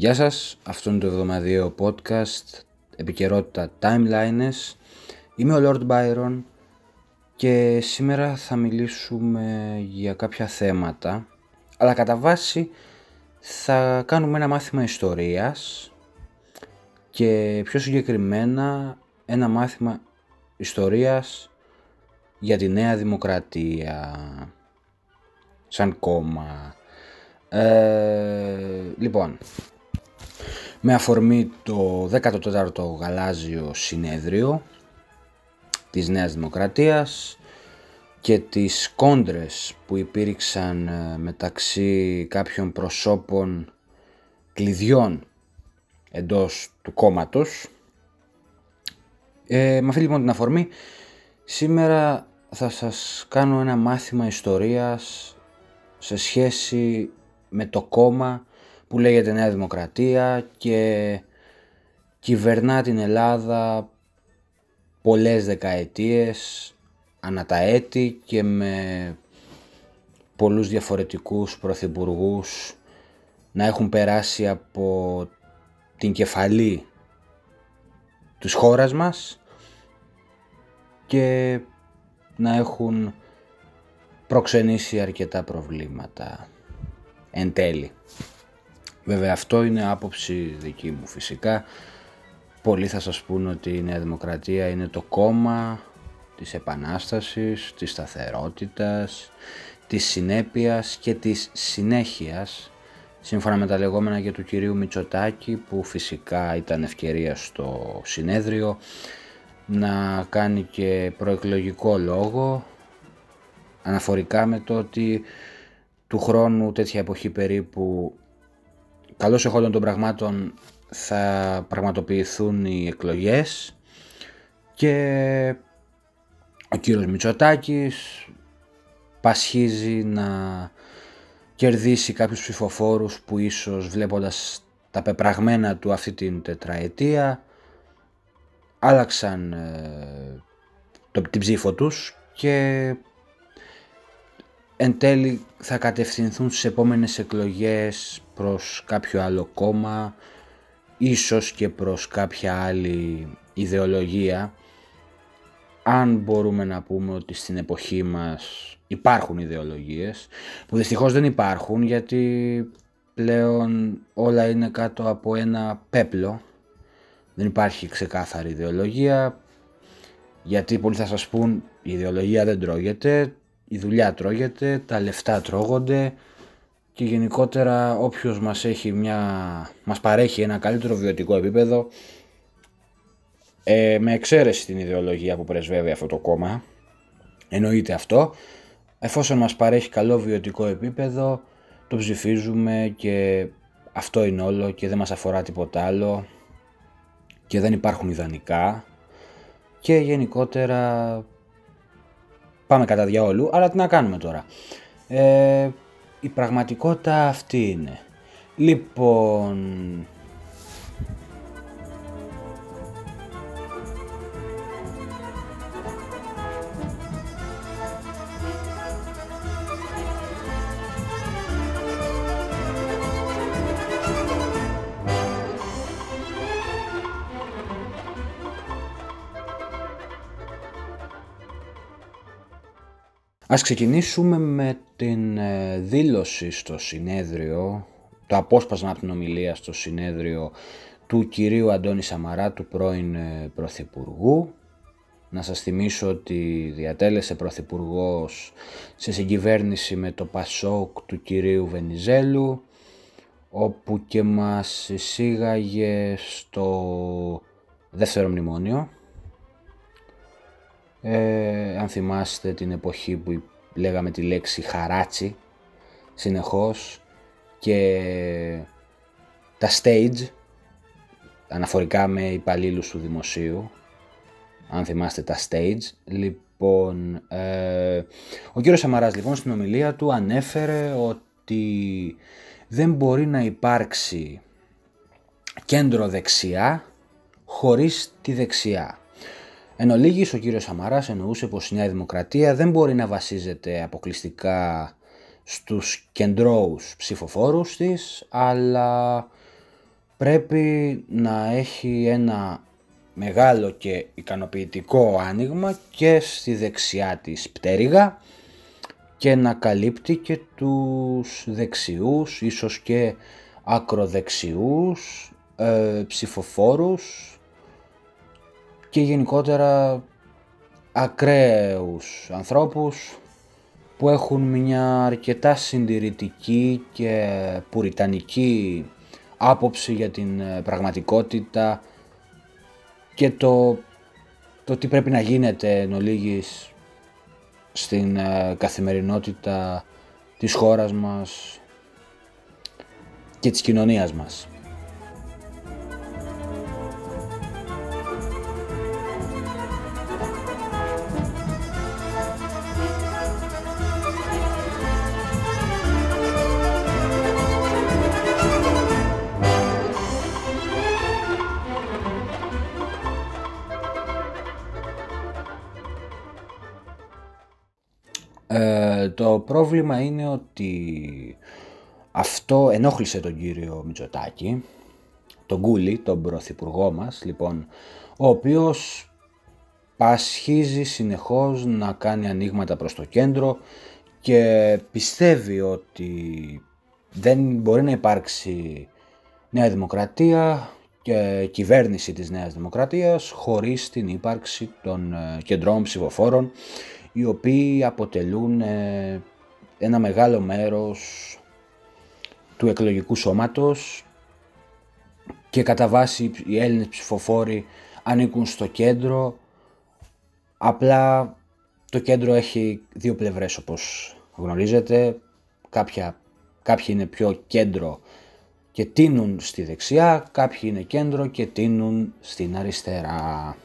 Γεια σας, αυτό είναι το εβδομαδιαίο podcast επικαιρότητα Timelines. Είμαι ο Lord Byron και σήμερα θα μιλήσουμε για κάποια θέματα αλλά κατά βάση θα κάνουμε ένα μάθημα ιστορίας και πιο συγκεκριμένα ένα μάθημα ιστορίας για τη Νέα Δημοκρατία σαν κόμμα. Ε, λοιπόν, με αφορμή το 14ο Γαλάζιο Συνέδριο της Νέας Δημοκρατίας και τις κόντρες που υπήρξαν ε, μεταξύ κάποιων προσώπων κλειδιών εντός του κόμματος. Ε, με αυτή λοιπόν την αφορμή σήμερα θα σας κάνω ένα μάθημα ιστορίας σε σχέση με το κόμμα που λέγεται Νέα Δημοκρατία και κυβερνά την Ελλάδα πολλές δεκαετίες ανά τα έτη και με πολλούς διαφορετικούς πρωθυπουργούς να έχουν περάσει από την κεφαλή της χώρας μας και να έχουν προξενήσει αρκετά προβλήματα εν τέλει. Βέβαια αυτό είναι άποψη δική μου φυσικά. Πολλοί θα σας πούν ότι η Νέα Δημοκρατία είναι το κόμμα της επανάστασης, της σταθερότητας, της συνέπειας και της συνέχειας σύμφωνα με τα λεγόμενα και του κυρίου Μητσοτάκη που φυσικά ήταν ευκαιρία στο συνέδριο να κάνει και προεκλογικό λόγο αναφορικά με το ότι του χρόνου τέτοια εποχή περίπου καλώς εχόντων των πραγμάτων θα πραγματοποιηθούν οι εκλογές και ο κύριος Μητσοτάκης πασχίζει να κερδίσει κάποιους ψηφοφόρους που ίσως βλέποντας τα πεπραγμένα του αυτή την τετραετία άλλαξαν ε, το, την ψήφο τους και εν τέλει θα κατευθυνθούν στις επόμενες εκλογές προς κάποιο άλλο κόμμα, ίσως και προς κάποια άλλη ιδεολογία. Αν μπορούμε να πούμε ότι στην εποχή μας υπάρχουν ιδεολογίες, που δυστυχώς δεν υπάρχουν γιατί πλέον όλα είναι κάτω από ένα πέπλο. Δεν υπάρχει ξεκάθαρη ιδεολογία, γιατί πολλοί θα σας πούν η ιδεολογία δεν τρώγεται, η δουλειά τρώγεται, τα λεφτά τρώγονται και γενικότερα όποιος μας, έχει μια, μας παρέχει ένα καλύτερο βιωτικό επίπεδο ε, με εξαίρεση την ιδεολογία που πρεσβεύει αυτό το κόμμα εννοείται αυτό εφόσον μας παρέχει καλό βιωτικό επίπεδο το ψηφίζουμε και αυτό είναι όλο και δεν μας αφορά τίποτα άλλο και δεν υπάρχουν ιδανικά και γενικότερα πάμε κατά διαόλου, αλλά τι να κάνουμε τώρα. Ε, η πραγματικότητα αυτή είναι. Λοιπόν, Ας ξεκινήσουμε με την ε, δήλωση στο συνέδριο, το απόσπασμα από την ομιλία στο συνέδριο του κυρίου Αντώνη Σαμαρά, του πρώην ε, Πρωθυπουργού. Να σας θυμίσω ότι διατέλεσε Πρωθυπουργός σε συγκυβέρνηση με το Πασόκ του κυρίου Βενιζέλου, όπου και μας εισήγαγε στο δεύτερο μνημόνιο ε, αν θυμάστε την εποχή που λέγαμε τη λέξη χαράτσι συνεχώς και τα stage αναφορικά με υπαλλήλους του δημοσίου αν θυμάστε τα stage. Λοιπόν ε, ο κύριος Σαμαράς λοιπόν στην ομιλία του ανέφερε ότι δεν μπορεί να υπάρξει κέντρο δεξιά χωρίς τη δεξιά Εν ολίγης, ο κύριος Σαμαράς εννοούσε πως η Νέα Δημοκρατία δεν μπορεί να βασίζεται αποκλειστικά στους κεντρώους ψηφοφόρους της, αλλά πρέπει να έχει ένα μεγάλο και ικανοποιητικό άνοιγμα και στη δεξιά της πτέρυγα και να καλύπτει και τους δεξιούς, ίσως και ακροδεξιούς, ε, ψηφοφόρους και γενικότερα ακραίους ανθρώπους που έχουν μια αρκετά συντηρητική και πουριτανική άποψη για την ε, πραγματικότητα και το, το τι πρέπει να γίνεται εν ολίγης στην ε, καθημερινότητα της χώρας μας και της κοινωνίας μας. Το πρόβλημα είναι ότι αυτό ενόχλησε τον κύριο Μητσοτάκη, τον Κούλη, τον πρωθυπουργό μας, λοιπόν, ο οποίος πασχίζει συνεχώς να κάνει ανοίγματα προς το κέντρο και πιστεύει ότι δεν μπορεί να υπάρξει Νέα Δημοκρατία και κυβέρνηση της Νέας Δημοκρατίας χωρίς την ύπαρξη των ε, κεντρών ψηφοφόρων οι οποίοι αποτελούν ε, ένα μεγάλο μέρος του εκλογικού σώματος και κατά βάση οι Έλληνες ψηφοφόροι ανήκουν στο κέντρο. Απλά το κέντρο έχει δύο πλευρές όπως γνωρίζετε. Κάποια, κάποιοι είναι πιο κέντρο και τίνουν στη δεξιά κάποιοι είναι κέντρο και τίνουν στην αριστερά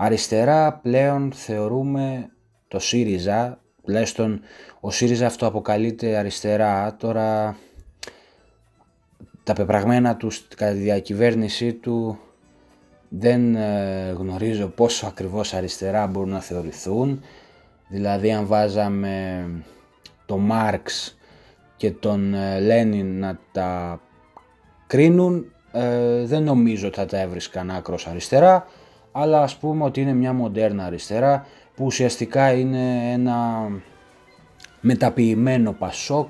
Αριστερά πλέον θεωρούμε το ΣΥΡΙΖΑ, τουλάχιστον ο ΣΥΡΙΖΑ αυτό αποκαλείται αριστερά, τώρα τα πεπραγμένα του κατά τη διακυβέρνησή του δεν ε, γνωρίζω πόσο ακριβώς αριστερά μπορούν να θεωρηθούν. Δηλαδή αν βάζαμε το Μάρξ και τον ε, Λένιν να τα κρίνουν ε, δεν νομίζω ότι θα τα έβρισκαν άκρος αριστερά αλλά ας πούμε ότι είναι μια μοντέρνα αριστερά που ουσιαστικά είναι ένα μεταποιημένο Πασόκ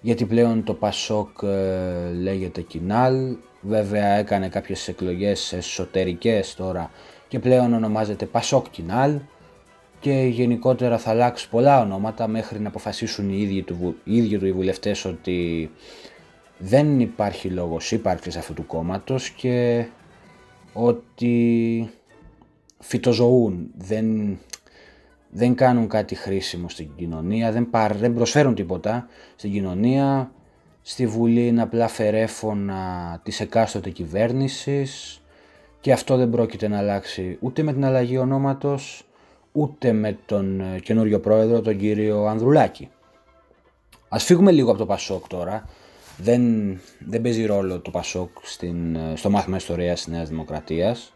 γιατί πλέον το Πασόκ ε, λέγεται Κινάλ. Βέβαια έκανε κάποιες εκλογές εσωτερικές τώρα και πλέον ονομάζεται Πασόκ Κινάλ και γενικότερα θα αλλάξει πολλά ονόματα μέχρι να αποφασίσουν οι ίδιοι του, οι ίδιοι του οι βουλευτές ότι δεν υπάρχει λόγος ύπαρξης αυτού του κόμματος και ότι φυτοζωούν, δεν, δεν κάνουν κάτι χρήσιμο στην κοινωνία, δεν, παρ, δεν προσφέρουν τίποτα στην κοινωνία. Στη Βουλή είναι απλά φερέφωνα της εκάστοτε κυβέρνησης και αυτό δεν πρόκειται να αλλάξει ούτε με την αλλαγή ονόματος, ούτε με τον ε, καινούριο πρόεδρο, τον κύριο Ανδρουλάκη. Ας φύγουμε λίγο από το Πασόκ τώρα, δεν, δεν παίζει ρόλο το Πασόκ στην, στο μάθημα ιστορίας της Νέας Δημοκρατίας.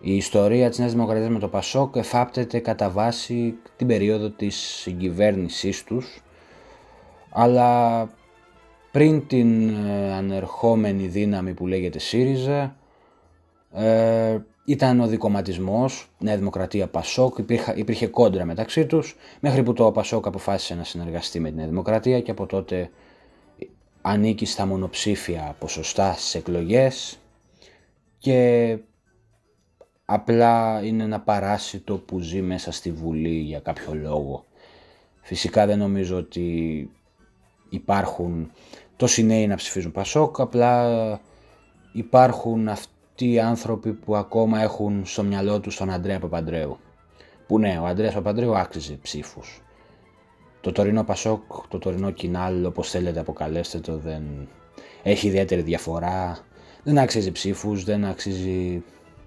Η ιστορία της Νέας Δημοκρατίας με το Πασόκ εφάπτεται κατά βάση την περίοδο της συγκυβέρνησής τους, αλλά πριν την ε, ανερχόμενη δύναμη που λέγεται ΣΥΡΙΖΑ, ε, ήταν ο δικοματισμός, Νέα Δημοκρατία Πασόκ, υπήρχε, υπήρχε κόντρα μεταξύ τους, μέχρι που το Πασόκ αποφάσισε να συνεργαστεί με την Νέα Δημοκρατία και από τότε ανήκει στα μονοψήφια ποσοστά στις εκλογές και απλά είναι ένα παράσιτο που ζει μέσα στη Βουλή για κάποιο λόγο. Φυσικά δεν νομίζω ότι υπάρχουν τόσοι νέοι να ψηφίζουν Πασόκ, απλά υπάρχουν αυτοί οι άνθρωποι που ακόμα έχουν στο μυαλό τους τον Αντρέα Παπαντρέου. Που ναι, ο Αντρέας Παπαντρέου άξιζε ψήφους. Το τωρινό Πασόκ, το τωρινό Κινάλ, όπως θέλετε αποκαλέστε το, δεν έχει ιδιαίτερη διαφορά. Δεν αξίζει ψήφους, δεν αξίζει,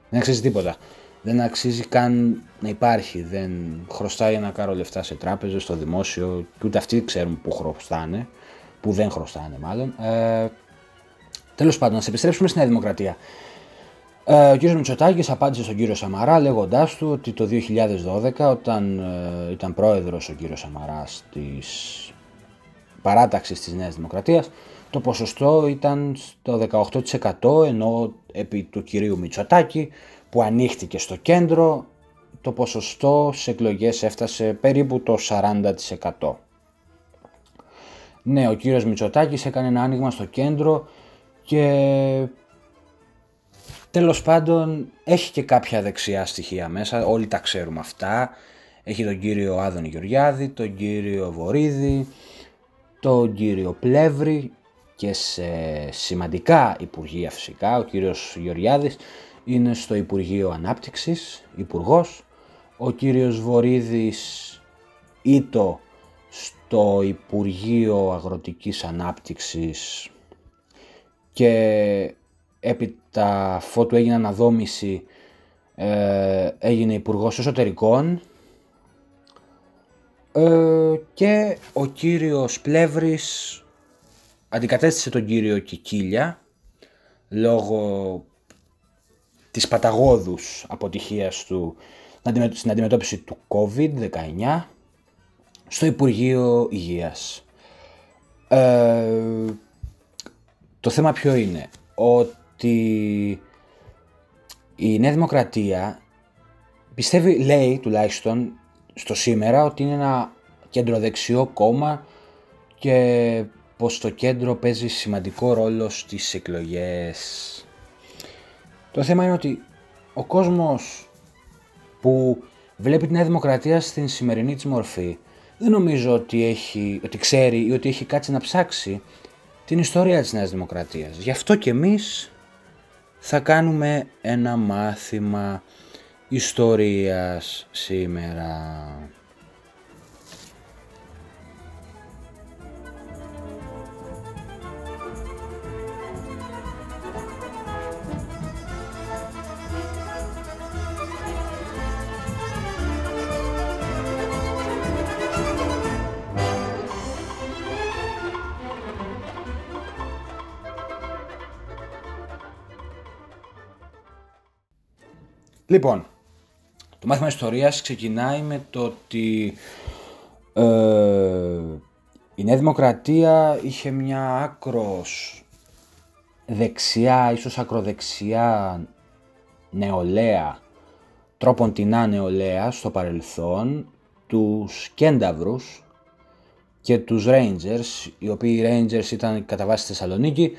δεν αξίζει τίποτα. Δεν αξίζει καν να υπάρχει. Δεν χρωστάει ένα κάρο λεφτά σε τράπεζες, στο δημόσιο και ούτε αυτοί ξέρουν που χρωστάνε, που δεν χρωστάνε μάλλον. Ε, τέλος πάντων, να σε επιστρέψουμε στη Νέα Δημοκρατία. Ε, ο κ. Μητσοτάκης απάντησε στον κύριο Σαμαρά λέγοντάς του ότι το 2012 όταν ε, ήταν πρόεδρος ο κύριος Σαμαράς της παράταξης της Νέας Δημοκρατίας, το ποσοστό ήταν στο 18% ενώ επί του κυρίου Μητσοτάκη που ανοίχτηκε στο κέντρο το ποσοστό σε εκλογές έφτασε περίπου το 40%. Ναι, ο κύριος Μητσοτάκης έκανε ένα άνοιγμα στο κέντρο και τέλος πάντων έχει και κάποια δεξιά στοιχεία μέσα, όλοι τα ξέρουμε αυτά. Έχει τον κύριο Άδων Γεωργιάδη, τον κύριο Βορύδη, τον κύριο Πλεύρη και σε σημαντικά υπουργεία φυσικά. Ο κύριος Γεωργιάδης είναι στο Υπουργείο Ανάπτυξης, υπουργός. Ο κύριος Βορύδης ήτο στο Υπουργείο Αγροτικής Ανάπτυξης και έπειτα αφότου έγινε αναδόμηση ε, έγινε Υπουργός Εσωτερικών ε, και ο κύριος Πλεύρης αντικατέστησε τον κύριο Κικίλια λόγω της παταγώδους αποτυχίας του στην αντιμετώπιση του COVID-19 στο Υπουργείο Υγείας. Ε, το θέμα ποιο είναι, ότι η Νέα Δημοκρατία πιστεύει, λέει τουλάχιστον στο σήμερα, ότι είναι ένα κεντροδεξιό κόμμα και πως το κέντρο παίζει σημαντικό ρόλο στις εκλογές. Το θέμα είναι ότι ο κόσμος που βλέπει τη Νέα Δημοκρατία στην σημερινή της μορφή δεν νομίζω ότι, έχει, ότι ξέρει ή ότι έχει κάτσει να ψάξει την ιστορία της Νέας Δημοκρατίας. Γι' αυτό και εμείς θα κάνουμε ένα μάθημα ιστορίας σήμερα. Λοιπόν, το μάθημα ιστορίας ξεκινάει με το ότι ε, η Νέα Δημοκρατία είχε μια άκρος δεξιά, ίσως ακροδεξιά νεολαία, τρόπον τεινά νεολαία στο παρελθόν, τους Κένταβρους και τους Rangers, οι οποίοι οι Rangers ήταν κατά βάση Θεσσαλονίκη,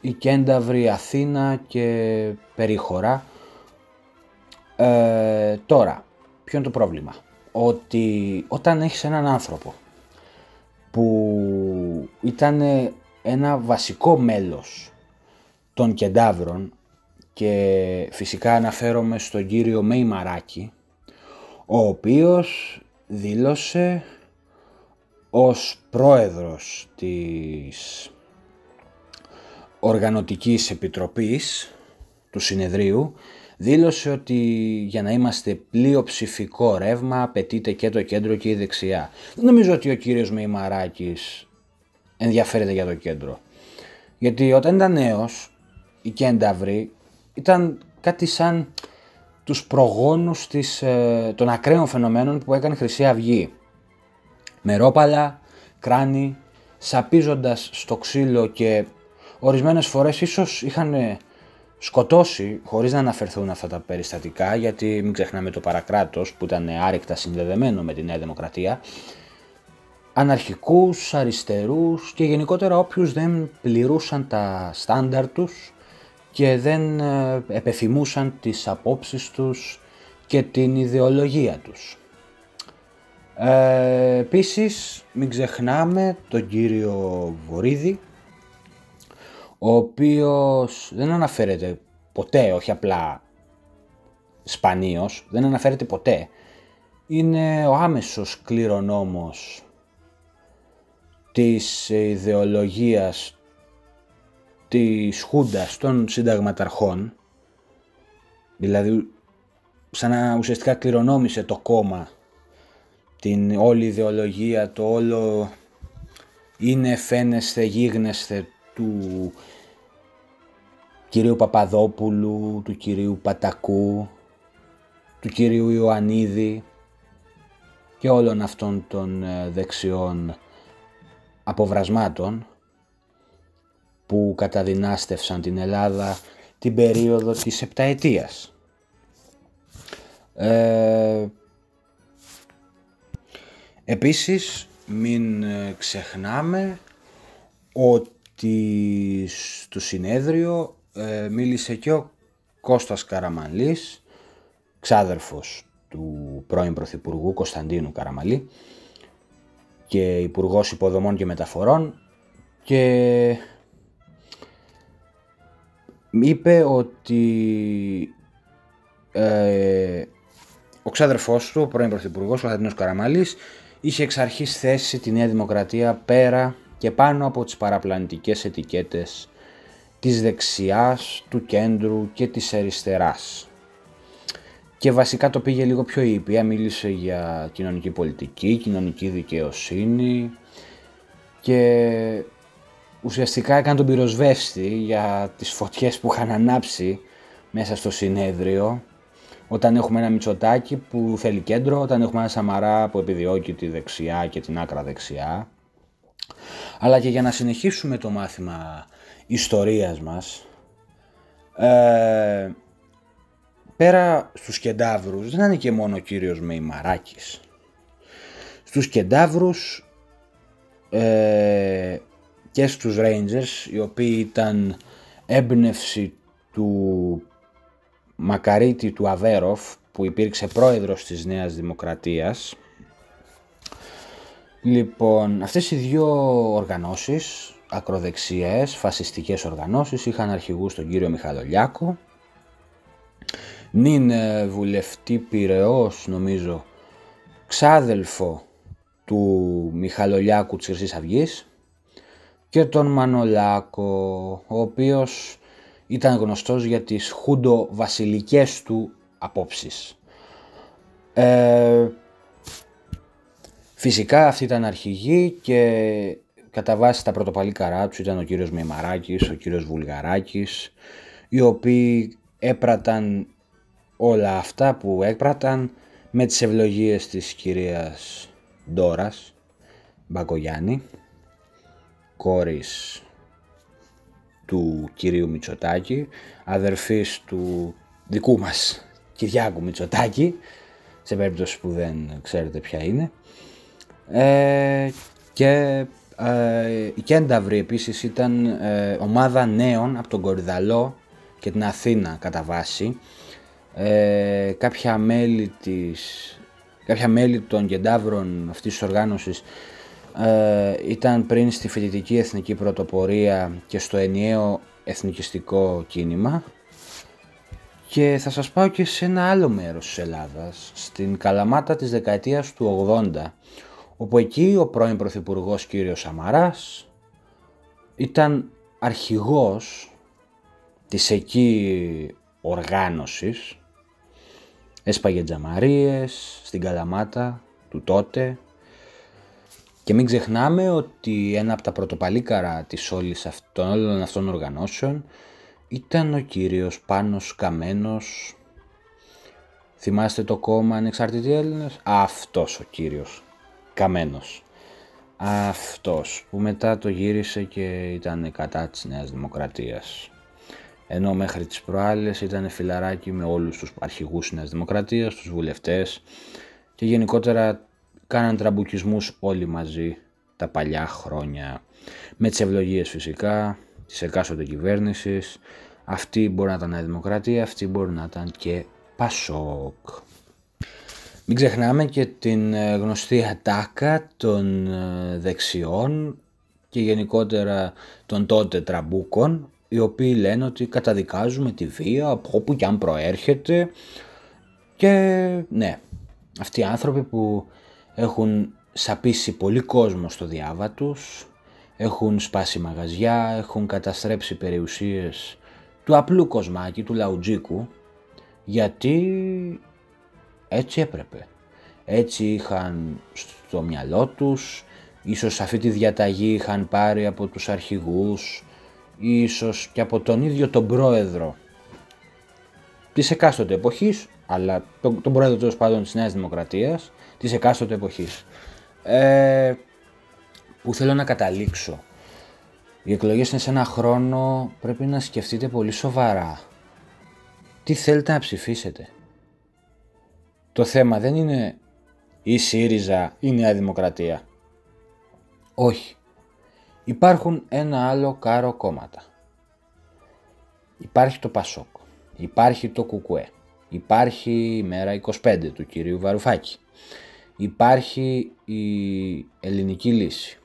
οι Κένταβροι Αθήνα και Περίχωρα, ε, τώρα, ποιο είναι το πρόβλημα; Ότι όταν έχεις έναν άνθρωπο που ήταν ένα βασικό μέλος των κεντάβρων και φυσικά αναφέρομαι στον κύριο Μέη Μαράκη, ο οποίος δήλωσε ως πρόεδρος της Οργανωτικής Επιτροπής του Συνεδρίου δήλωσε ότι για να είμαστε πλειοψηφικό ρεύμα απαιτείται και το κέντρο και η δεξιά. Δεν νομίζω ότι ο κύριος Μεϊμαράκης ενδιαφέρεται για το κέντρο. Γιατί όταν ήταν νέος, οι κένταυροι ήταν κάτι σαν τους προγόνους της, ε, των ακραίων φαινομένων που έκανε Χρυσή Αυγή. Μερόπαλα, κράνη, σαπίζοντας στο ξύλο και ορισμένες φορές ίσως είχαν σκοτώσει, χωρίς να αναφερθούν αυτά τα περιστατικά, γιατί μην ξεχνάμε το παρακράτος που ήταν άρρηκτα συνδεδεμένο με τη Νέα Δημοκρατία, αναρχικούς, αριστερούς και γενικότερα όποιους δεν πληρούσαν τα στάνταρ τους και δεν ε, επεφημούσαν τις απόψεις τους και την ιδεολογία τους. Ε, επίσης μην ξεχνάμε τον κύριο Βορύδη ο οποίος δεν αναφέρεται ποτέ, όχι απλά σπανίως, δεν αναφέρεται ποτέ. Είναι ο άμεσος κληρονόμος της ιδεολογίας της Χούντας των συνταγματαρχών, δηλαδή σαν να ουσιαστικά κληρονόμησε το κόμμα, την όλη ιδεολογία, το όλο είναι φαίνεστε, γίγνεσθε του κυρίου Παπαδόπουλου, του κυρίου Πατακού, του κυρίου Ιωαννίδη και όλων αυτών των ε, δεξιών αποβρασμάτων που καταδυνάστευσαν την Ελλάδα την περίοδο της επταετίας. Ε, επίσης μην ε, ξεχνάμε ότι στο συνέδριο ε, μίλησε και ο Κώστας Καραμαλής, ξάδερφος του πρώην Πρωθυπουργού Κωνσταντίνου Καραμαλή και Υπουργός Υποδομών και Μεταφορών και είπε ότι ε, ο ξάδερφός του, ο πρώην Πρωθυπουργός Κωνσταντίνος Καραμαλής, είχε εξ αρχής θέσει τη Νέα Δημοκρατία πέρα και πάνω από τις παραπλανητικές ετικέτες της δεξιάς, του κέντρου και της αριστεράς. Και βασικά το πήγε λίγο πιο ήπια, μίλησε για κοινωνική πολιτική, κοινωνική δικαιοσύνη και ουσιαστικά έκανε τον πυροσβέστη για τις φωτιές που είχαν ανάψει μέσα στο συνέδριο όταν έχουμε ένα Μητσοτάκι που θέλει κέντρο, όταν έχουμε ένα Σαμαρά που επιδιώκει τη δεξιά και την άκρα δεξιά. Αλλά και για να συνεχίσουμε το μάθημα ιστορίας μας, ε, πέρα στους κεντάβρους δεν είναι και μόνο ο κύριος Μεϊμαράκης. Στους κεντάβρους ε, και στους Rangers, οι οποίοι ήταν έμπνευση του Μακαρίτη του Αβέροφ, που υπήρξε πρόεδρος της Νέας Δημοκρατίας. Λοιπόν, αυτές οι δύο οργανώσεις, ακροδεξιές, φασιστικές οργανώσεις, είχαν αρχηγούς τον κύριο Μιχαλολιάκο, νυν ε, βουλευτή Πυραιός, νομίζω, ξάδελφο του Μιχαλολιάκου της Χρυσής Αυγής και τον Μανολάκο, ο οποίος ήταν γνωστός για τις χούντο-βασιλικές του απόψεις. Ε, φυσικά αυτή ήταν αρχηγοί και κατά βάση τα πρωτοπαλή τους ήταν ο κύριος Μημαράκης, ο κύριος Βουλγαράκης, οι οποίοι έπραταν όλα αυτά που έπραταν με τις ευλογίες της κυρίας Ντόρας Μπακογιάννη, κόρης του κυρίου Μητσοτάκη, αδερφής του δικού μας Κυριάκου Μητσοτάκη, σε περίπτωση που δεν ξέρετε ποια είναι. Ε, και ε, η Κένταυρη επίσης ήταν ε, ομάδα νέων από τον Κορυδαλό και την Αθήνα κατά βάση. Ε, κάποια μέλη της κάποια μέλη των κεντάβρων αυτής της οργάνωσης ε, ήταν πριν στη φοιτητική εθνική πρωτοπορία και στο ενιαίο εθνικιστικό κίνημα και θα σας πάω και σε ένα άλλο μέρος της Ελλάδας, στην Καλαμάτα της δεκαετίας του 80, όπου εκεί ο πρώην Πρωθυπουργός κύριος Σαμαράς ήταν αρχηγός της εκεί οργάνωσης, έσπαγε τζαμαρίες στην Καλαμάτα του τότε και μην ξεχνάμε ότι ένα από τα πρωτοπαλίκαρα της όλης αυτών, όλων αυτών των οργανώσεων ήταν ο κύριος Πάνος Καμένος. Θυμάστε το κόμμα Ανεξαρτητοί Έλληνες; Αυτός ο κύριος Καμένος. Αυτός που μετά το γύρισε και ήταν κατά της Νέας Δημοκρατίας. Ενώ μέχρι τις προάλλες ήταν φιλαράκι με όλους τους αρχηγούς της Νέας Δημοκρατίας, τους βουλευτές και γενικότερα κάναν τραμπουκισμούς όλοι μαζί τα παλιά χρόνια. Με τις ευλογίες φυσικά της εκάστοτε κυβέρνησης. Αυτή μπορεί να ήταν η Δημοκρατία, αυτή μπορεί να ήταν και Πασόκ. Μην ξεχνάμε και την ε, γνωστή ατάκα των ε, δεξιών και γενικότερα των τότε τραμπούκων οι οποίοι λένε ότι καταδικάζουμε τη βία από όπου και αν προέρχεται. Και ναι, αυτοί οι άνθρωποι που έχουν σαπίσει πολύ κόσμο στο διάβα τους, έχουν σπάσει μαγαζιά, έχουν καταστρέψει περιουσίες του απλού κοσμάκι, του λαουτζίκου, γιατί έτσι έπρεπε. Έτσι είχαν στο μυαλό τους, ίσως αυτή τη διαταγή είχαν πάρει από τους αρχηγούς, ίσως και από τον ίδιο τον πρόεδρο της εκάστοτε εποχής, αλλά τον, τον πρόεδρο τέλος πάντων της Νέας Δημοκρατίας, της εκάστοτε εποχής. Ε, Πού θέλω να καταλήξω. Οι εκλογές είναι σε ένα χρόνο, πρέπει να σκεφτείτε πολύ σοβαρά. Τι θέλετε να ψηφίσετε; Το θέμα δεν είναι η ΣΥΡΙΖΑ ή η Νέα Δημοκρατία. Όχι. Υπάρχουν ένα άλλο κάρο κόμματα. Υπάρχει το Πασόκ. Υπάρχει το Κουκουέ. Υπάρχει η μέρα 25 του κυρίου Βαρουφάκη. Υπάρχει η ελληνική λύση.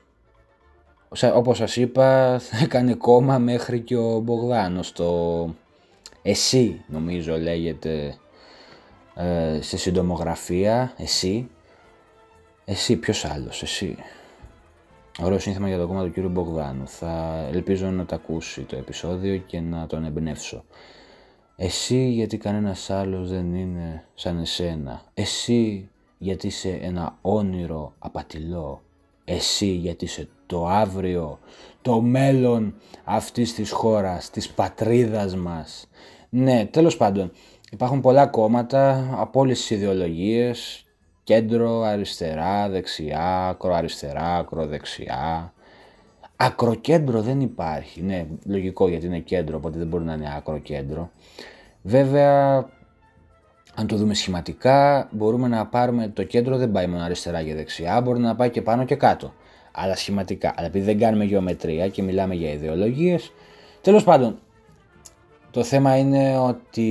Όπως σας είπα θα έκανε κόμμα μέχρι και ο Μπογδάνος το «Εσύ» νομίζω λέγεται ε, στη συντομογραφία «Εσύ». Εσύ ποιος άλλος, εσύ. Ωραίο σύνθημα για το κόμμα του κύριου Μπογδάνου. Θα ελπίζω να το ακούσει το επεισόδιο και να τον εμπνεύσω. Εσύ γιατί κανένας άλλος δεν είναι σαν εσένα. Εσύ γιατί είσαι ένα όνειρο απατηλό. Εσύ γιατί είσαι το αύριο, το μέλλον αυτής της χώρας, της πατρίδας μας. Ναι, τέλος πάντων, υπάρχουν πολλά κόμματα από όλες τις ιδεολογίες, κέντρο, αριστερά, δεξιά, ακροαριστερά, ακροδεξιά. Ακροκέντρο δεν υπάρχει. Ναι, λογικό γιατί είναι κέντρο, οπότε δεν μπορεί να είναι ακροκέντρο. Βέβαια, αν το δούμε σχηματικά, μπορούμε να πάρουμε το κέντρο δεν πάει μόνο αριστερά και δεξιά, μπορεί να πάει και πάνω και κάτω. Αλλά σχηματικά. Αλλά επειδή δεν κάνουμε γεωμετρία και μιλάμε για ιδεολογίες, τέλος πάντων, το θέμα είναι ότι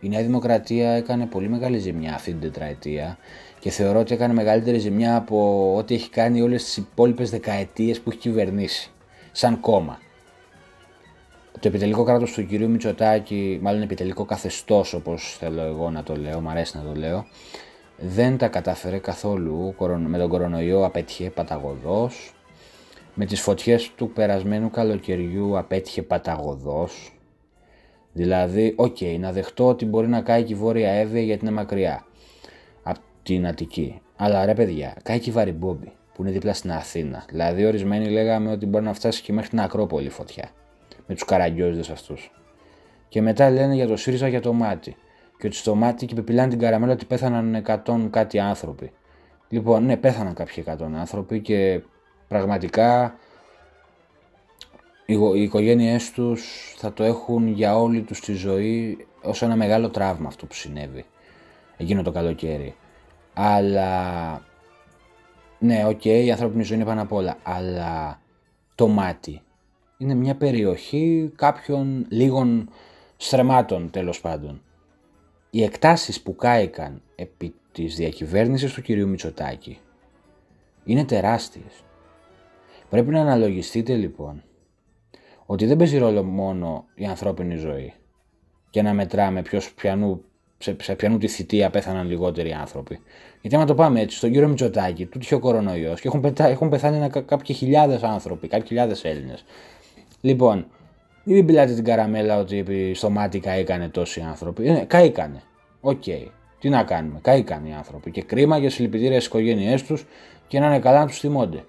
η Νέα Δημοκρατία έκανε πολύ μεγάλη ζημιά αυτή την τετραετία και θεωρώ ότι έκανε μεγαλύτερη ζημιά από ό,τι έχει κάνει όλες τις υπόλοιπες δεκαετίες που έχει κυβερνήσει, σαν κόμμα. Το επιτελικό κράτος του κυρίου Μητσοτάκη, μάλλον επιτελικό καθεστώς όπως θέλω εγώ να το λέω, μου αρέσει να το λέω, δεν τα κατάφερε καθόλου, με τον κορονοϊό απέτυχε παταγωδώς, με τις φωτιές του περασμένου καλοκαιριού απέτυχε παταγωδώς, Δηλαδή, OK, okay, να δεχτώ ότι μπορεί να κάει και η Βόρεια Εύβοια γιατί είναι μακριά από την Αττική. Αλλά ρε παιδιά, κάει και η Βαριμπόμπη που είναι δίπλα στην Αθήνα. Δηλαδή, ορισμένοι λέγαμε ότι μπορεί να φτάσει και μέχρι την Ακρόπολη φωτιά. Με τους καραγκιόζηδες αυτούς. Και μετά λένε για το ΣΥΡΙΖΑ για το Μάτι. Και ότι στο Μάτι και πιπιλάνε την καραμέλα ότι πέθαναν 100 κάτι άνθρωποι. Λοιπόν, ναι, πέθαναν κάποιοι 100 άνθρωποι και πραγματικά οι οικογένειές τους θα το έχουν για όλη τους τη ζωή ως ένα μεγάλο τραύμα αυτό που συνέβη εκείνο το καλοκαίρι. Αλλά ναι, OK, okay, η ανθρώπινη ζωή είναι πάνω απ' όλα, αλλά το μάτι είναι μια περιοχή κάποιων λίγων στρεμάτων τέλος πάντων. Οι εκτάσεις που κάηκαν επί της διακυβέρνησης του κυρίου Μητσοτάκη είναι τεράστιες. Πρέπει να αναλογιστείτε λοιπόν ότι δεν παίζει ρόλο μόνο η ανθρώπινη ζωή και να μετράμε ποιος πιανού, σε, σε πιανού τη θητεία πέθαναν λιγότεροι άνθρωποι. Γιατί άμα το πάμε έτσι, στον κύριο Μητσοτάκη, του είχε ο κορονοϊός και έχουν, πετά, έχουν πεθάνει κάποιοι χιλιάδες άνθρωποι, κάποιοι χιλιάδες Έλληνες. Λοιπόν, μην πιπιλάτε την καραμέλα ότι στο Μάτι καήκανε τόσοι άνθρωποι. Ε, καήκανε. OK. Okay. Τι να κάνουμε. Καήκανε οι άνθρωποι. Και κρίμα για συλληπιτήρια στις οικογένειές τους και να είναι καλά να τους θυμούνται.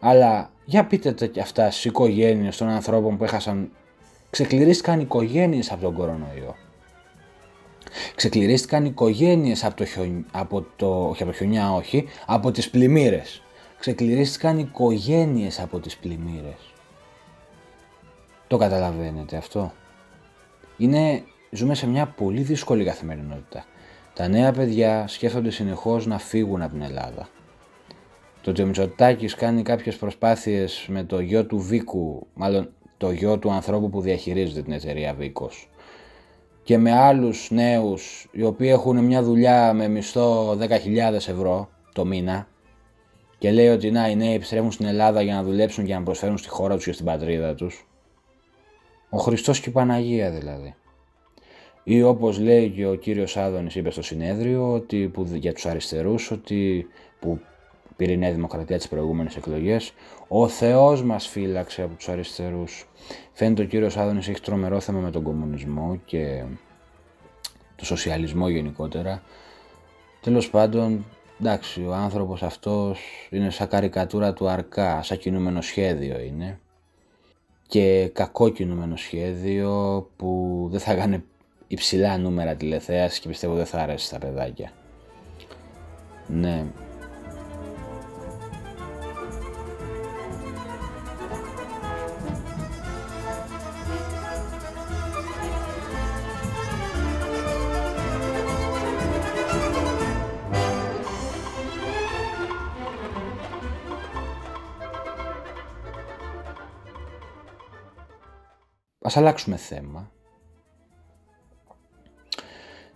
Αλλά για πείτε τα και αυτά στις οικογένειες των ανθρώπων που έχασαν. Ξεκληρίστηκαν οικογένειες από τον κορονοϊό. Ξεκληρίστηκαν οικογένειες από το, χιον... από το... όχι από το χιονιά, όχι, από τις πλημμύρες. Ξεκληρίστηκαν οικογένειες από τις πλημμύρες. Το καταλαβαίνετε αυτό; Είναι, ζούμε σε μια πολύ δύσκολη καθημερινότητα. Τα νέα παιδιά σκέφτονται συνεχώς να φύγουν από την Ελλάδα. Το ότι ο Μητσοτάκης κάνει κάποιες προσπάθειες με το γιο του Βίκου, μάλλον το γιο του ανθρώπου που διαχειρίζεται την εταιρεία Βίκος και με άλλους νέους οι οποίοι έχουν μια δουλειά με μισθό 10.000 ευρώ το μήνα και λέει ότι να οι νέοι επιστρέφουν στην Ελλάδα για να δουλέψουν και να προσφέρουν στη χώρα τους και στην πατρίδα τους. Ο Χριστός και η Παναγία δηλαδή. Ή όπως λέει και ο κύριος Άδωνης είπε στο συνέδριο ότι, που, για τους αριστερούς ότι, που πήρε η Νέα Δημοκρατία τις προηγούμενες εκλογές. Ο Θεός μας φύλαξε από τους αριστερούς. Φαίνεται ο κύριος Άδωνης έχει τρομερό θέμα με τον κομμουνισμό και το σοσιαλισμό γενικότερα. Τέλος πάντων, εντάξει, ο άνθρωπος αυτός είναι σαν καρικατούρα του αρκά, σαν κινούμενο σχέδιο είναι. Και κακό κινούμενο σχέδιο που δεν θα κάνει υψηλά νούμερα τηλεθέασης και πιστεύω δεν θα αρέσει στα παιδάκια. Ναι, αλλάξουμε θέμα.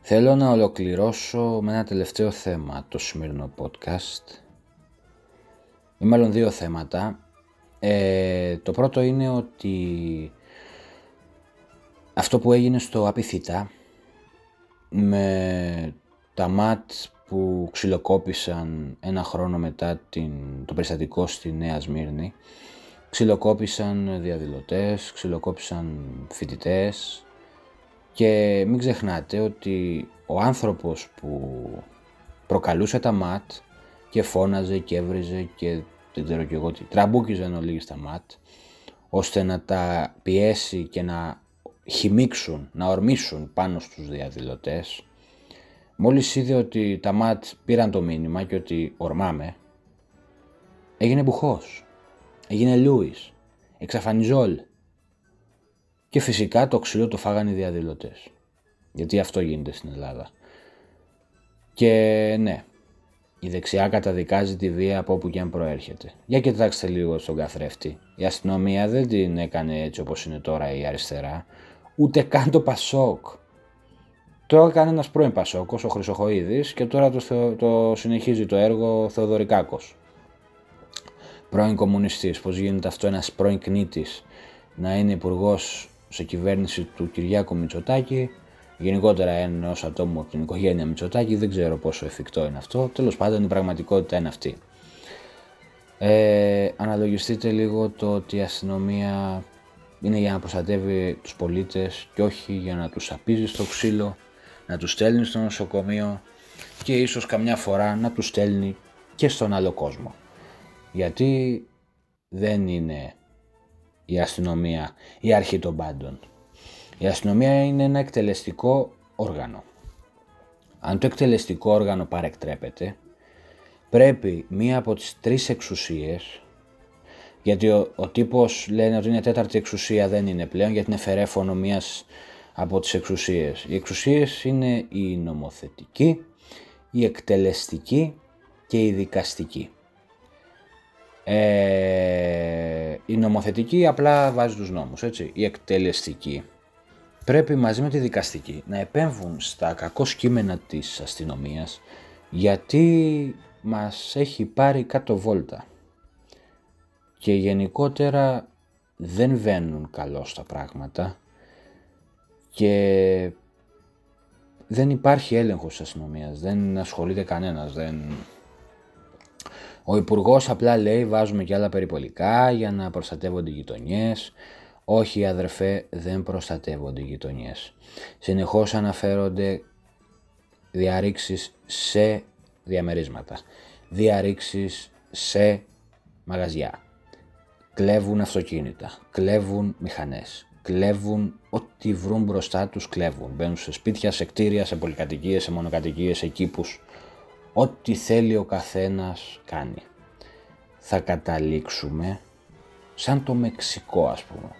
Θέλω να ολοκληρώσω με ένα τελευταίο θέμα το σημερινό podcast. Ή μάλλον δύο θέματα. Ε, το πρώτο είναι ότι αυτό που έγινε στο Απιθύτα με τα ΜΑΤ που ξυλοκόπησαν ένα χρόνο μετά την, το περιστατικό στη Νέα Σμύρνη ξυλοκόπησαν διαδηλωτές, ξυλοκόπησαν φοιτητές και μην ξεχνάτε ότι ο άνθρωπος που προκαλούσε τα ΜΑΤ και φώναζε και έβριζε και δεν ξέρω και εγώ τι, τραμπούκιζε εν ολίγοις στα ΜΑΤ ώστε να τα πιέσει και να χυμήξουν, να ορμήσουν πάνω στους διαδηλωτές. Μόλις είδε ότι τα ΜΑΤ πήραν το μήνυμα και ότι ορμάμε έγινε μπουχός έγινε Λούις, εξαφανιζόλ. Και φυσικά το ξύλο το φάγανε οι διαδηλωτές. Γιατί αυτό γίνεται στην Ελλάδα. Και ναι, η δεξιά καταδικάζει τη βία από όπου και αν προέρχεται. Για κοιτάξτε λίγο στον καθρέφτη. Η αστυνομία δεν την έκανε έτσι όπως είναι τώρα η αριστερά. Ούτε καν το Πασόκ. Το έκανε ένας πρώην Πασόκος, ο Χρυσοχοίδης και τώρα το, το συνεχίζει το έργο Θεοδωρικάκος πρώην κομμουνιστής, πώς γίνεται αυτό ένας πρώην κνήτης να είναι υπουργός σε κυβέρνηση του Κυριάκου Μητσοτάκη, γενικότερα ενός ατόμου από την οικογένεια Μητσοτάκη, δεν ξέρω πόσο εφικτό είναι αυτό, τέλος πάντων η πραγματικότητα είναι αυτή. Ε, αναλογιστείτε λίγο το ότι η αστυνομία είναι για να προστατεύει τους πολίτες και όχι για να τους απίζει στο ξύλο, να τους στέλνει στο νοσοκομείο και ίσως καμιά φορά να τους στέλνει και στον άλλο κόσμο. Γιατί δεν είναι η αστυνομία η αρχή των πάντων. Η αστυνομία είναι ένα εκτελεστικό όργανο. Αν το εκτελεστικό όργανο παρεκτρέπεται, πρέπει μία από τις τρεις εξουσίες, γιατί ο, ο τύπος λένε ότι είναι τέταρτη εξουσία, δεν είναι πλέον, γιατί είναι φερέφωνο μίας από τις εξουσίες. Οι εξουσίες είναι η νομοθετική, η εκτελεστική και η δικαστική. Ε, η νομοθετική απλά βάζει τους νόμους, έτσι. Η εκτελεστική. Πρέπει μαζί με τη δικαστική να επέμβουν στα κακό κείμενα της αστυνομίας γιατί μας έχει πάρει κάτω βόλτα. Και γενικότερα δεν βαίνουν καλό στα πράγματα και δεν υπάρχει έλεγχος της αστυνομίας, δεν ασχολείται κανένας, δεν ο Υπουργός απλά λέει βάζουμε και άλλα περιπολικά για να προστατεύονται οι γειτονιές. Όχι αδερφέ δεν προστατεύονται οι γειτονιές. Συνεχώς αναφέρονται διαρρήξεις σε διαμερίσματα. Διαρρήξεις σε μαγαζιά. Κλέβουν αυτοκίνητα. Κλέβουν μηχανές. Κλέβουν ό,τι βρουν μπροστά τους κλέβουν. Μπαίνουν σε σπίτια, σε κτίρια, σε πολυκατοικίες, σε μονοκατοικίες, σε κήπους ό,τι θέλει ο καθένας κάνει. Θα καταλήξουμε σαν το Μεξικό ας πούμε.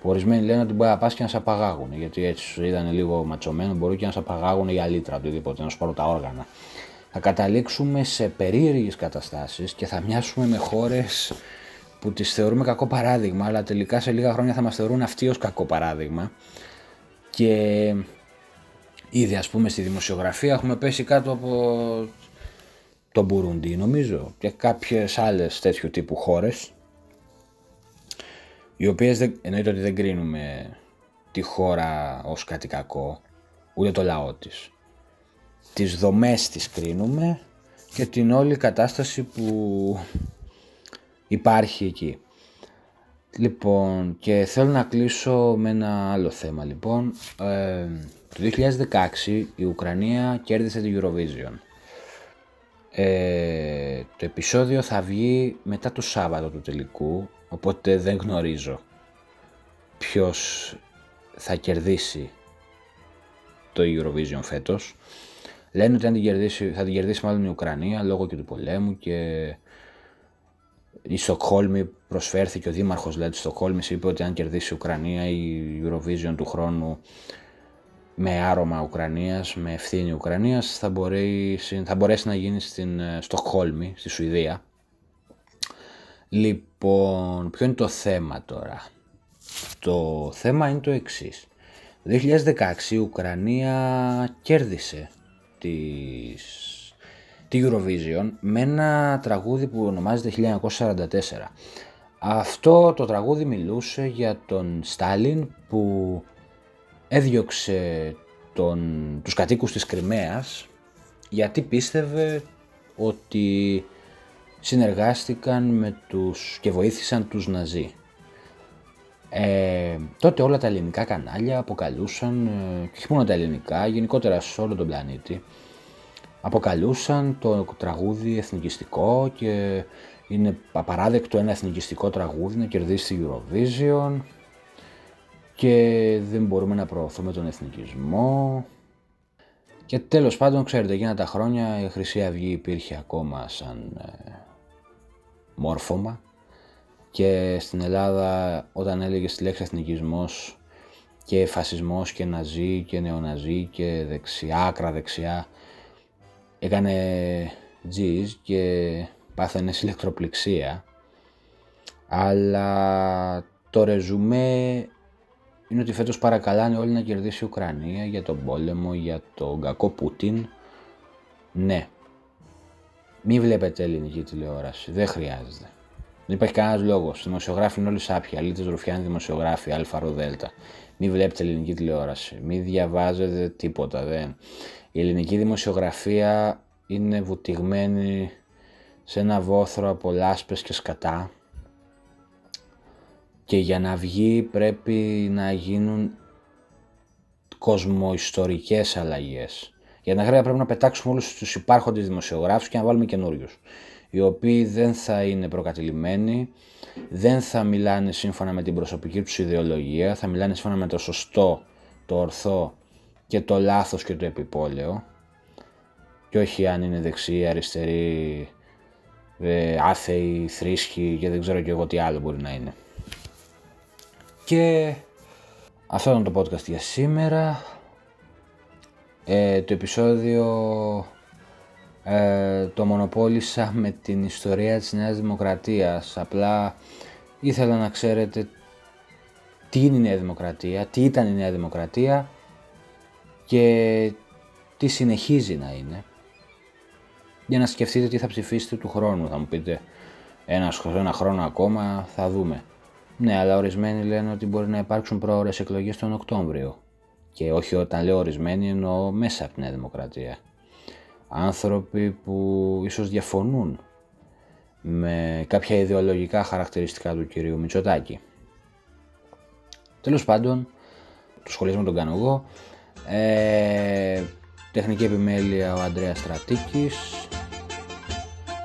Που ορισμένοι λένε ότι μπορεί να πας και να σε απαγάγουν, γιατί έτσι σου είδανε λίγο ματσωμένο, μπορεί και να σε απαγάγουν για λίτρα, οτιδήποτε, να σου πάρουν τα όργανα. Θα καταλήξουμε σε περίεργες καταστάσεις και θα μοιάσουμε με χώρες που τις θεωρούμε κακό παράδειγμα, αλλά τελικά σε λίγα χρόνια θα μας θεωρούν αυτοί ως κακό παράδειγμα. Και Ήδη ας πούμε στη δημοσιογραφία έχουμε πέσει κάτω από το Μπουρούντι νομίζω και κάποιες άλλες τέτοιου τύπου χώρες οι οποίες δεν, εννοείται ότι δεν κρίνουμε τη χώρα ως κάτι κακό ούτε το λαό της. Τις δομές της κρίνουμε και την όλη κατάσταση που υπάρχει εκεί. Λοιπόν, και θέλω να κλείσω με ένα άλλο θέμα λοιπόν. Ε, το 2016 η Ουκρανία κέρδισε την Eurovision. Ε, το επεισόδιο θα βγει μετά το Σάββατο του τελικού, οπότε δεν γνωρίζω ποιος θα κερδίσει το Eurovision φέτος. Λένε ότι αν την κερδίσει, θα την κερδίσει μάλλον η Ουκρανία λόγω και του πολέμου και η Στοκχόλμη προσφέρθηκε, ο δήμαρχος δηλαδή της Στοκχόλμης είπε ότι αν κερδίσει η Ουκρανία η Eurovision του χρόνου με άρωμα Ουκρανίας, με ευθύνη Ουκρανίας θα, μπορέσει, θα μπορέσει να γίνει στην ε, Στοκχόλμη, στη Σουηδία. Λοιπόν, ποιο είναι το θέμα τώρα; Το θέμα είναι το εξής. Το 2016 η Ουκρανία κέρδισε της... τη Eurovision με ένα τραγούδι που ονομάζεται 1944. Αυτό το τραγούδι μιλούσε για τον Στάλιν που έδιωξε τον, τους κατοίκους της Κρυμαίας γιατί πίστευε ότι συνεργάστηκαν με τους και βοήθησαν τους Ναζί. Ε, τότε όλα τα ελληνικά κανάλια αποκαλούσαν, ε, και όχι μόνο τα ελληνικά, γενικότερα σε όλο τον πλανήτη, αποκαλούσαν το τραγούδι εθνικιστικό και είναι απαράδεκτο ένα εθνικιστικό τραγούδι να κερδίσει τη Eurovision και δεν μπορούμε να προωθούμε τον εθνικισμό. Και τέλος πάντων, ξέρετε, εκείνα τα χρόνια η Χρυσή Αυγή υπήρχε ακόμα σαν ε, μόρφωμα και στην Ελλάδα όταν έλεγε τη λέξη εθνικισμός και φασισμός και ναζί και νεοναζί και δεξιά, άκρα δεξιά έκανε τζιζ και πάθαινε ηλεκτροπληξία αλλά το ρεζουμέ είναι ότι φέτος παρακαλάνε όλοι να κερδίσει η Ουκρανία για τον πόλεμο, για τον κακό Πούτιν. Ναι. Μην βλέπετε ελληνική τηλεόραση. Δεν χρειάζεται. Δεν υπάρχει κανένας λόγος. Οι δημοσιογράφοι είναι όλοι σάπια. Αλίτε Ρουφιάνοι δημοσιογράφοι, Αλφα Δέλτα. Μην βλέπετε ελληνική τηλεόραση. Μην διαβάζετε τίποτα. Δεν. Η ελληνική δημοσιογραφία είναι βουτυγμένη σε ένα βόθρο από λάσπες και σκατά και για να βγει πρέπει να γίνουν κοσμοϊστορικές αλλαγές. Για να γρήγορα πρέπει να πετάξουμε όλους τους υπάρχοντες δημοσιογράφους και να βάλουμε καινούριους. οι οποίοι δεν θα είναι προκατηλημένοι, δεν θα μιλάνε σύμφωνα με την προσωπική τους ιδεολογία, θα μιλάνε σύμφωνα με το σωστό, το ορθό και το λάθος και το επιπόλαιο και όχι αν είναι δεξί, αριστερή, ε, άθεοι, θρήσκοι και δεν ξέρω και εγώ τι άλλο μπορεί να είναι. Και αυτό ήταν το podcast για σήμερα. Ε, το επεισόδιο ε, το μονοπόλησα με την ιστορία της Νέας Δημοκρατίας. Απλά ήθελα να ξέρετε τι είναι η Νέα Δημοκρατία, τι ήταν η Νέα Δημοκρατία και τι συνεχίζει να είναι. Για να σκεφτείτε τι θα ψηφίσετε του χρόνου. Θα μου πείτε ένα, ένα χρόνο ακόμα θα δούμε. Ναι, αλλά ορισμένοι λένε ότι μπορεί να υπάρξουν πρόορε εκλογές τον Οκτώβριο. Και όχι όταν λέω ορισμένοι εννοώ μέσα από την Νέα Δημοκρατία. Άνθρωποι που ίσως διαφωνούν με κάποια ιδεολογικά χαρακτηριστικά του κυρίου Μητσοτάκη. Τέλος πάντων, το σχολιασμό τον κάνω εγώ. Ε, τεχνική επιμέλεια ο Ανδρέας Στρατίκης.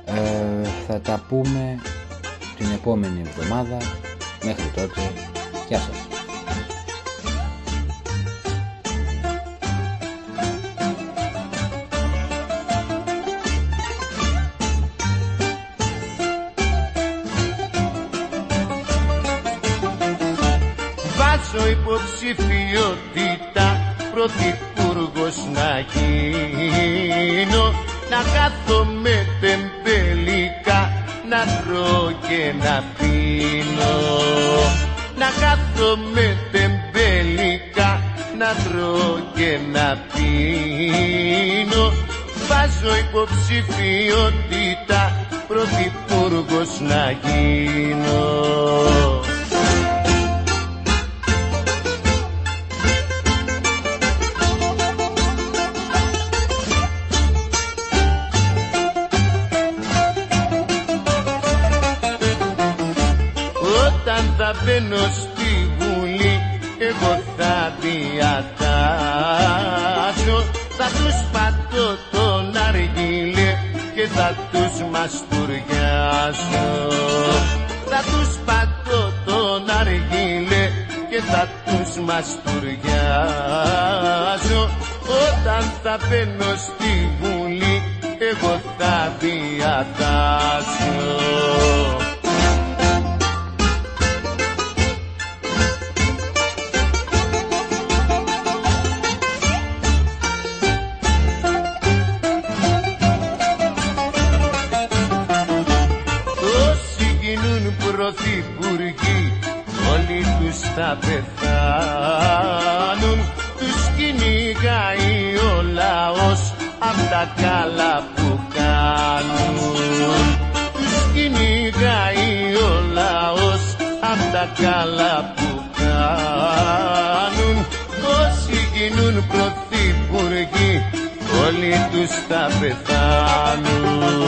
Ε, θα τα πούμε την επόμενη εβδομάδα Μέχρι τότε, γεια σας. Βάζω να θα τους πατώ τον αργύλε και θα τους μαστουριάσω. Θα τους πατώ τον αργύλε και θα τους μαστουριάσω. Όταν θα μπαίνω στη Βουλή εγώ θα διατάσω θα πεθάνουν. Τους κυνηγάει ο λαός απ' τα καλά που κάνουν. Τους κυνηγάει ο λαός απ' τα καλά που κάνουν. Όσοι γίνουν πρωθυπουργοί όλοι τους θα πεθάνουν